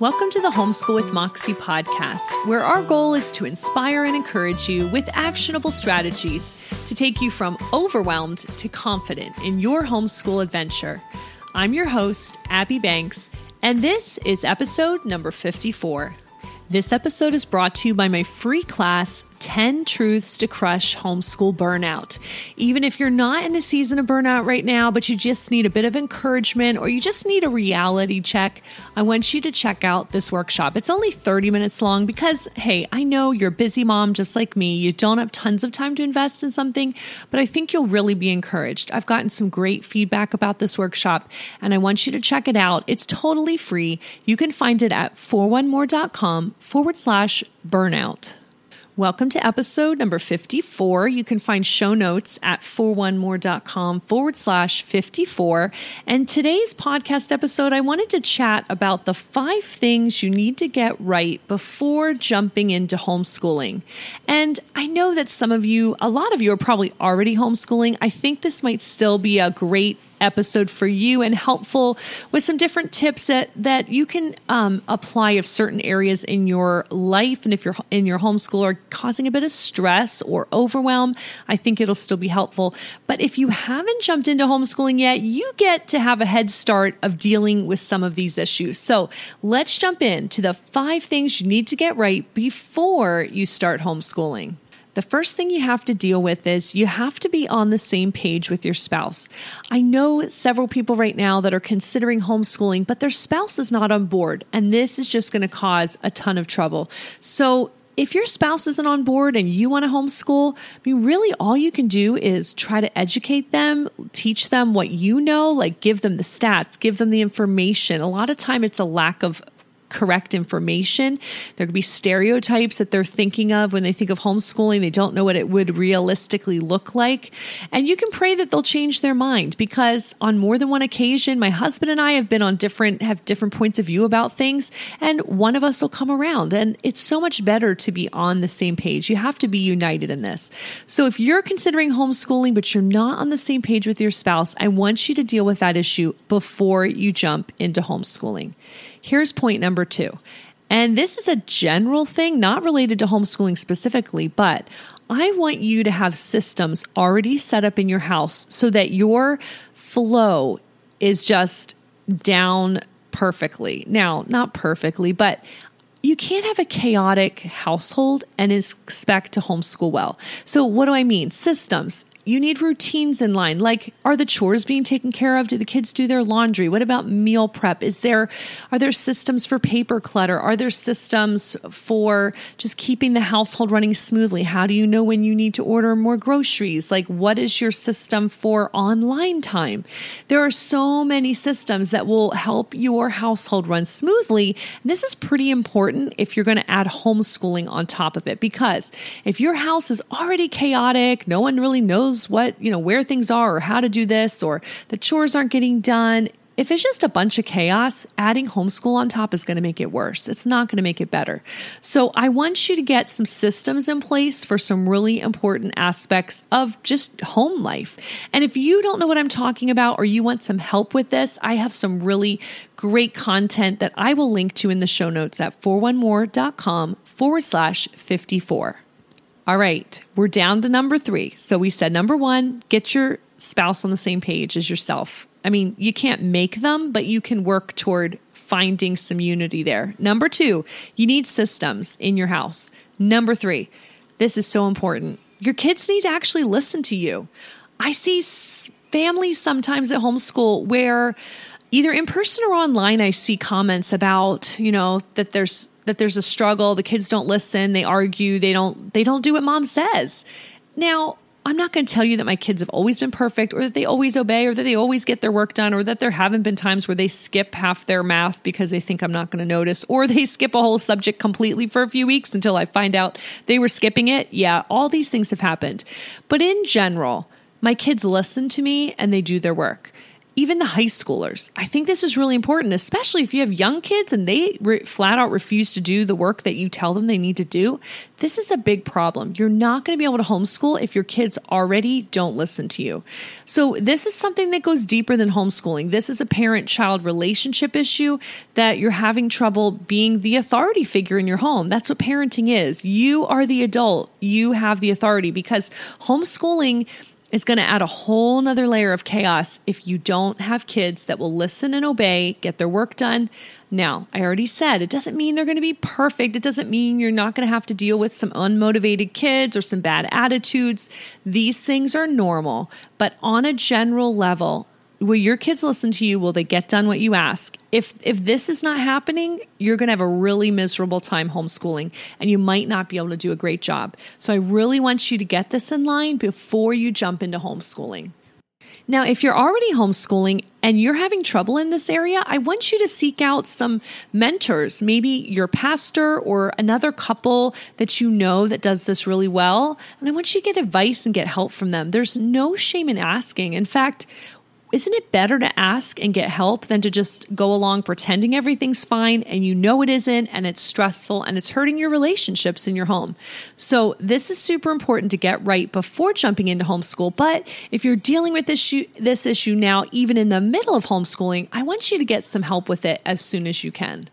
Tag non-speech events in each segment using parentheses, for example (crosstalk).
Welcome to the Homeschool with Moxie podcast, where our goal is to inspire and encourage you with actionable strategies to take you from overwhelmed to confident in your homeschool adventure. I'm your host, Abby Banks, and this is episode number 54. This episode is brought to you by my free class, 10 Truths to Crush Homeschool Burnout. Even if you're not in a season of burnout right now, but you just need a bit of encouragement or you just need a reality check, I want you to check out this workshop. It's only 30 minutes long because, hey, I know you're a busy mom just like me. You don't have tons of time to invest in something, but I think you'll really be encouraged. I've gotten some great feedback about this workshop and I want you to check it out. It's totally free. You can find it at 41more.com forward slash burnout. Welcome to episode number 54. You can find show notes at 41more.com forward slash 54. And today's podcast episode, I wanted to chat about the five things you need to get right before jumping into homeschooling. And I know that some of you, a lot of you are probably already homeschooling. I think this might still be a great episode for you and helpful with some different tips that that you can um, apply if certain areas in your life and if you're in your homeschool are causing a bit of stress or overwhelm i think it'll still be helpful. But if you haven't jumped into homeschooling yet you get to have a head start of dealing with some of these issues. So let's jump in to the five things you need to get right before you start homeschooling the first thing you have to deal with is you have to be on the same page with your spouse. I know several people right now that are considering homeschooling, but their spouse is not on board, and this is just going to cause a ton of trouble. So, if your spouse isn't on board and you want to homeschool, I mean, really all you can do is try to educate them, teach them what you know, like give them the stats, give them the information. A lot of time it's a lack of correct information. There could be stereotypes that they're thinking of when they think of homeschooling. They don't know what it would realistically look like. And you can pray that they'll change their mind because on more than one occasion, my husband and I have been on different, have different points of view about things. And one of us will come around. And it's so much better to be on the same page. You have to be united in this. So if you're considering homeschooling, but you're not on the same page with your spouse, I want you to deal with that issue before you jump into homeschooling. Here's point number two. And this is a general thing, not related to homeschooling specifically, but I want you to have systems already set up in your house so that your flow is just down perfectly. Now, not perfectly, but you can't have a chaotic household and expect to homeschool well. So, what do I mean? Systems. You need routines in line. Like, are the chores being taken care of? Do the kids do their laundry? What about meal prep? Is there, are there systems for paper clutter? Are there systems for just keeping the household running smoothly? How do you know when you need to order more groceries? Like, what is your system for online time? There are so many systems that will help your household run smoothly. And this is pretty important if you're going to add homeschooling on top of it, because if your house is already chaotic, no one really knows knows what, you know, where things are or how to do this or the chores aren't getting done. If it's just a bunch of chaos, adding homeschool on top is going to make it worse. It's not going to make it better. So, I want you to get some systems in place for some really important aspects of just home life. And if you don't know what I'm talking about or you want some help with this, I have some really great content that I will link to in the show notes at 41more.com forward slash 54. All right, we're down to number three. So we said number one, get your spouse on the same page as yourself. I mean, you can't make them, but you can work toward finding some unity there. Number two, you need systems in your house. Number three, this is so important. Your kids need to actually listen to you. I see families sometimes at homeschool where either in person or online, I see comments about, you know, that there's that there's a struggle, the kids don't listen, they argue, they don't they don't do what mom says. Now, I'm not going to tell you that my kids have always been perfect or that they always obey or that they always get their work done or that there haven't been times where they skip half their math because they think I'm not going to notice or they (laughs) skip a whole subject completely for a few weeks until I find out they were skipping it. Yeah, all these things have happened. But in general, my kids listen to me and they do their work even the high schoolers. I think this is really important, especially if you have young kids and they re- flat out refuse to do the work that you tell them they need to do. This is a big problem. You're not going to be able to homeschool if your kids already don't listen to you. So, this is something that goes deeper than homeschooling. This is a parent child relationship issue that you're having trouble being the authority figure in your home. That's what parenting is. You are the adult, you have the authority because homeschooling is going to add a whole nother layer of chaos if you don't have kids that will listen and obey, get their work done. Now, I already said it doesn't mean they're going to be perfect. It doesn't mean you're not going to have to deal with some unmotivated kids or some bad attitudes. These things are normal, but on a general level, will your kids listen to you will they get done what you ask if if this is not happening you're going to have a really miserable time homeschooling and you might not be able to do a great job so i really want you to get this in line before you jump into homeschooling now, if you're already homeschooling and you're having trouble in this area, I want you to seek out some mentors, maybe your pastor or another couple that you know that does this really well. And I want you to get advice and get help from them. There's no shame in asking. In fact, isn't it better to ask and get help than to just go along pretending everything's fine and you know it isn't and it's stressful and it's hurting your relationships in your home? So, this is super important to get right before jumping into homeschool. But if you're dealing with issue, this issue now, even in the middle of homeschooling, I want you to get some help with it as soon as you can.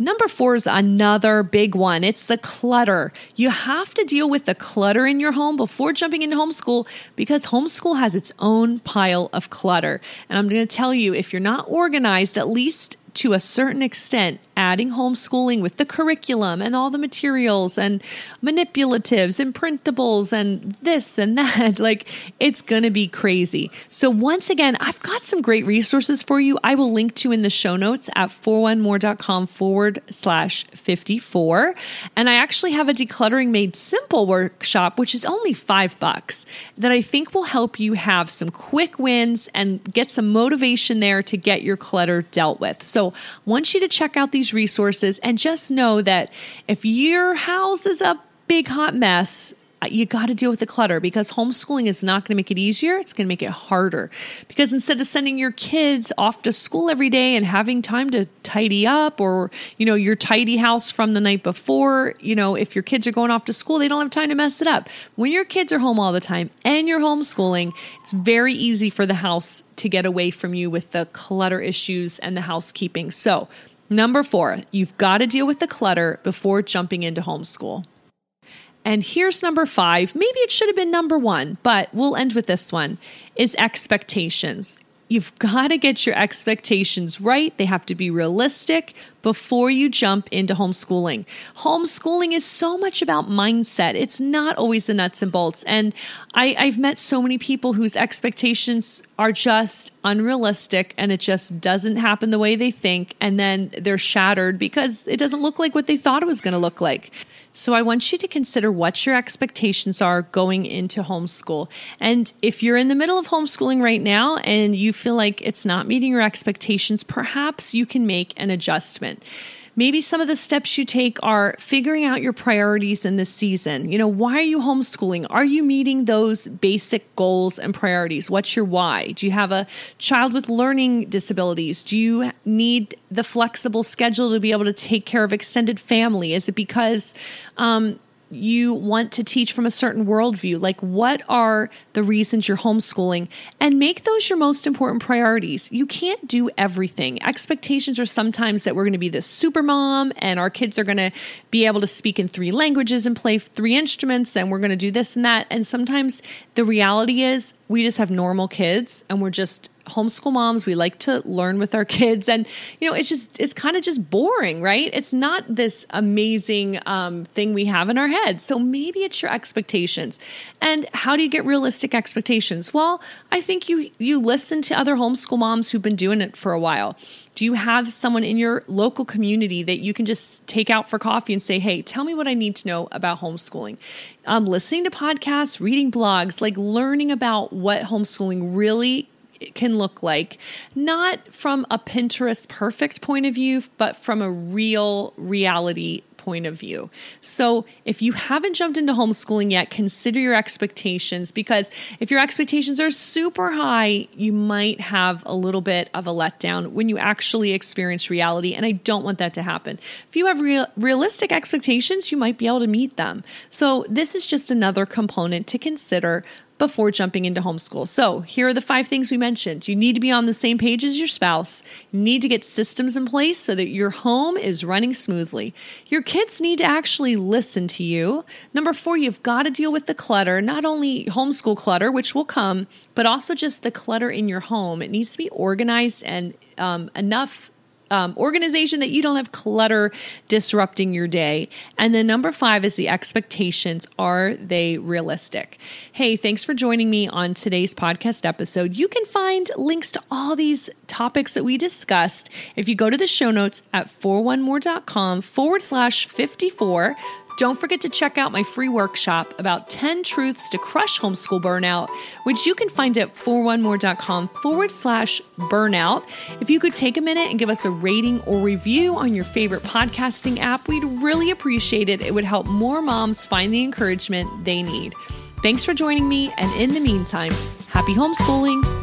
Number four is another big one. It's the clutter. You have to deal with the clutter in your home before jumping into homeschool because homeschool has its own pile of clutter. And I'm going to tell you if you're not organized, at least to a certain extent, adding homeschooling with the curriculum and all the materials and manipulatives and printables and this and that. (laughs) Like it's going to be crazy. So, once again, I've got some great resources for you. I will link to in the show notes at 41more.com forward slash 54. And I actually have a decluttering made simple workshop, which is only five bucks, that I think will help you have some quick wins and get some motivation there to get your clutter dealt with. So, Want you to check out these resources and just know that if your house is a big hot mess, you got to deal with the clutter because homeschooling is not going to make it easier. It's going to make it harder. Because instead of sending your kids off to school every day and having time to tidy up or, you know, your tidy house from the night before, you know, if your kids are going off to school, they don't have time to mess it up. When your kids are home all the time and you're homeschooling, it's very easy for the house to get away from you with the clutter issues and the housekeeping. So, Number four, you've got to deal with the clutter before jumping into homeschool. And here's number five. Maybe it should have been number one, but we'll end with this one is expectations. You've got to get your expectations right. They have to be realistic before you jump into homeschooling. Homeschooling is so much about mindset. It's not always the nuts and bolts. And I, I've met so many people whose expectations are just unrealistic and it just doesn't happen the way they think. And then they're shattered because it doesn't look like what they thought it was going to look like. So I want you to consider what your expectations are going into homeschool. And if you're in the middle of homeschooling right now and you feel like it's not meeting your expectations, perhaps you can make an adjustment. Maybe some of the steps you take are figuring out your priorities in this season. You know, why are you homeschooling? Are you meeting those basic goals and priorities? What's your why? Do you have a child with learning disabilities? Do you need the flexible schedule to be able to take care of extended family? Is it because um, you want to teach from a certain worldview. Like, what are the reasons you're homeschooling? And make those your most important priorities. You can't do everything. Expectations are sometimes that we're going to be this super mom and our kids are going to be able to speak in three languages and play three instruments and we're going to do this and that. And sometimes the reality is we just have normal kids and we're just homeschool moms. We like to learn with our (laughs) kids. And you know it's just it's kind of just boring right? It's not this amazing um, thing we have in our head. So maybe it's your expectations. And how do you get realistic expectations? Well i think you you listen to other homeschool moms who've been doing it for a while. Do you have someone in your local community that you can just take out for coffee and say, hey, tell me what I need to know about homeschooling? Um, listening to podcasts, reading blogs, like learning about what homeschooling really can look like, not from a Pinterest perfect point of view, but from a real reality point of view. So, if you haven't jumped into homeschooling yet, consider your expectations because if your expectations are super high, you might have a little bit of a letdown when you actually experience reality. And I don't want that to happen. If you have real, realistic expectations, you might be able to meet them. So, this is just another component to consider before jumping into homeschool. So, here are the five things we mentioned. You need to be on the same page as your spouse. You need to get systems in place so that your home is running smoothly. Your kids need to actually listen to you. Number four, you've got to deal with the clutter, not only homeschool clutter, which will come, but also just the clutter in your home. It needs to be organized and um, enough um, organization that you don't have clutter disrupting your day. And then number five is the expectations. Are they realistic? Hey, thanks for joining me on today's podcast episode. You can find links to all these topics that we discussed if you go to the show notes at 41more.com forward slash 54. Don't forget to check out my free workshop about 10 truths to crush homeschool burnout, which you can find at 41more.com forward slash burnout. If you could take a minute and give us a rating or review on your favorite podcasting app, we'd really appreciate it. It would help more moms find the encouragement they need. Thanks for joining me, and in the meantime, happy homeschooling.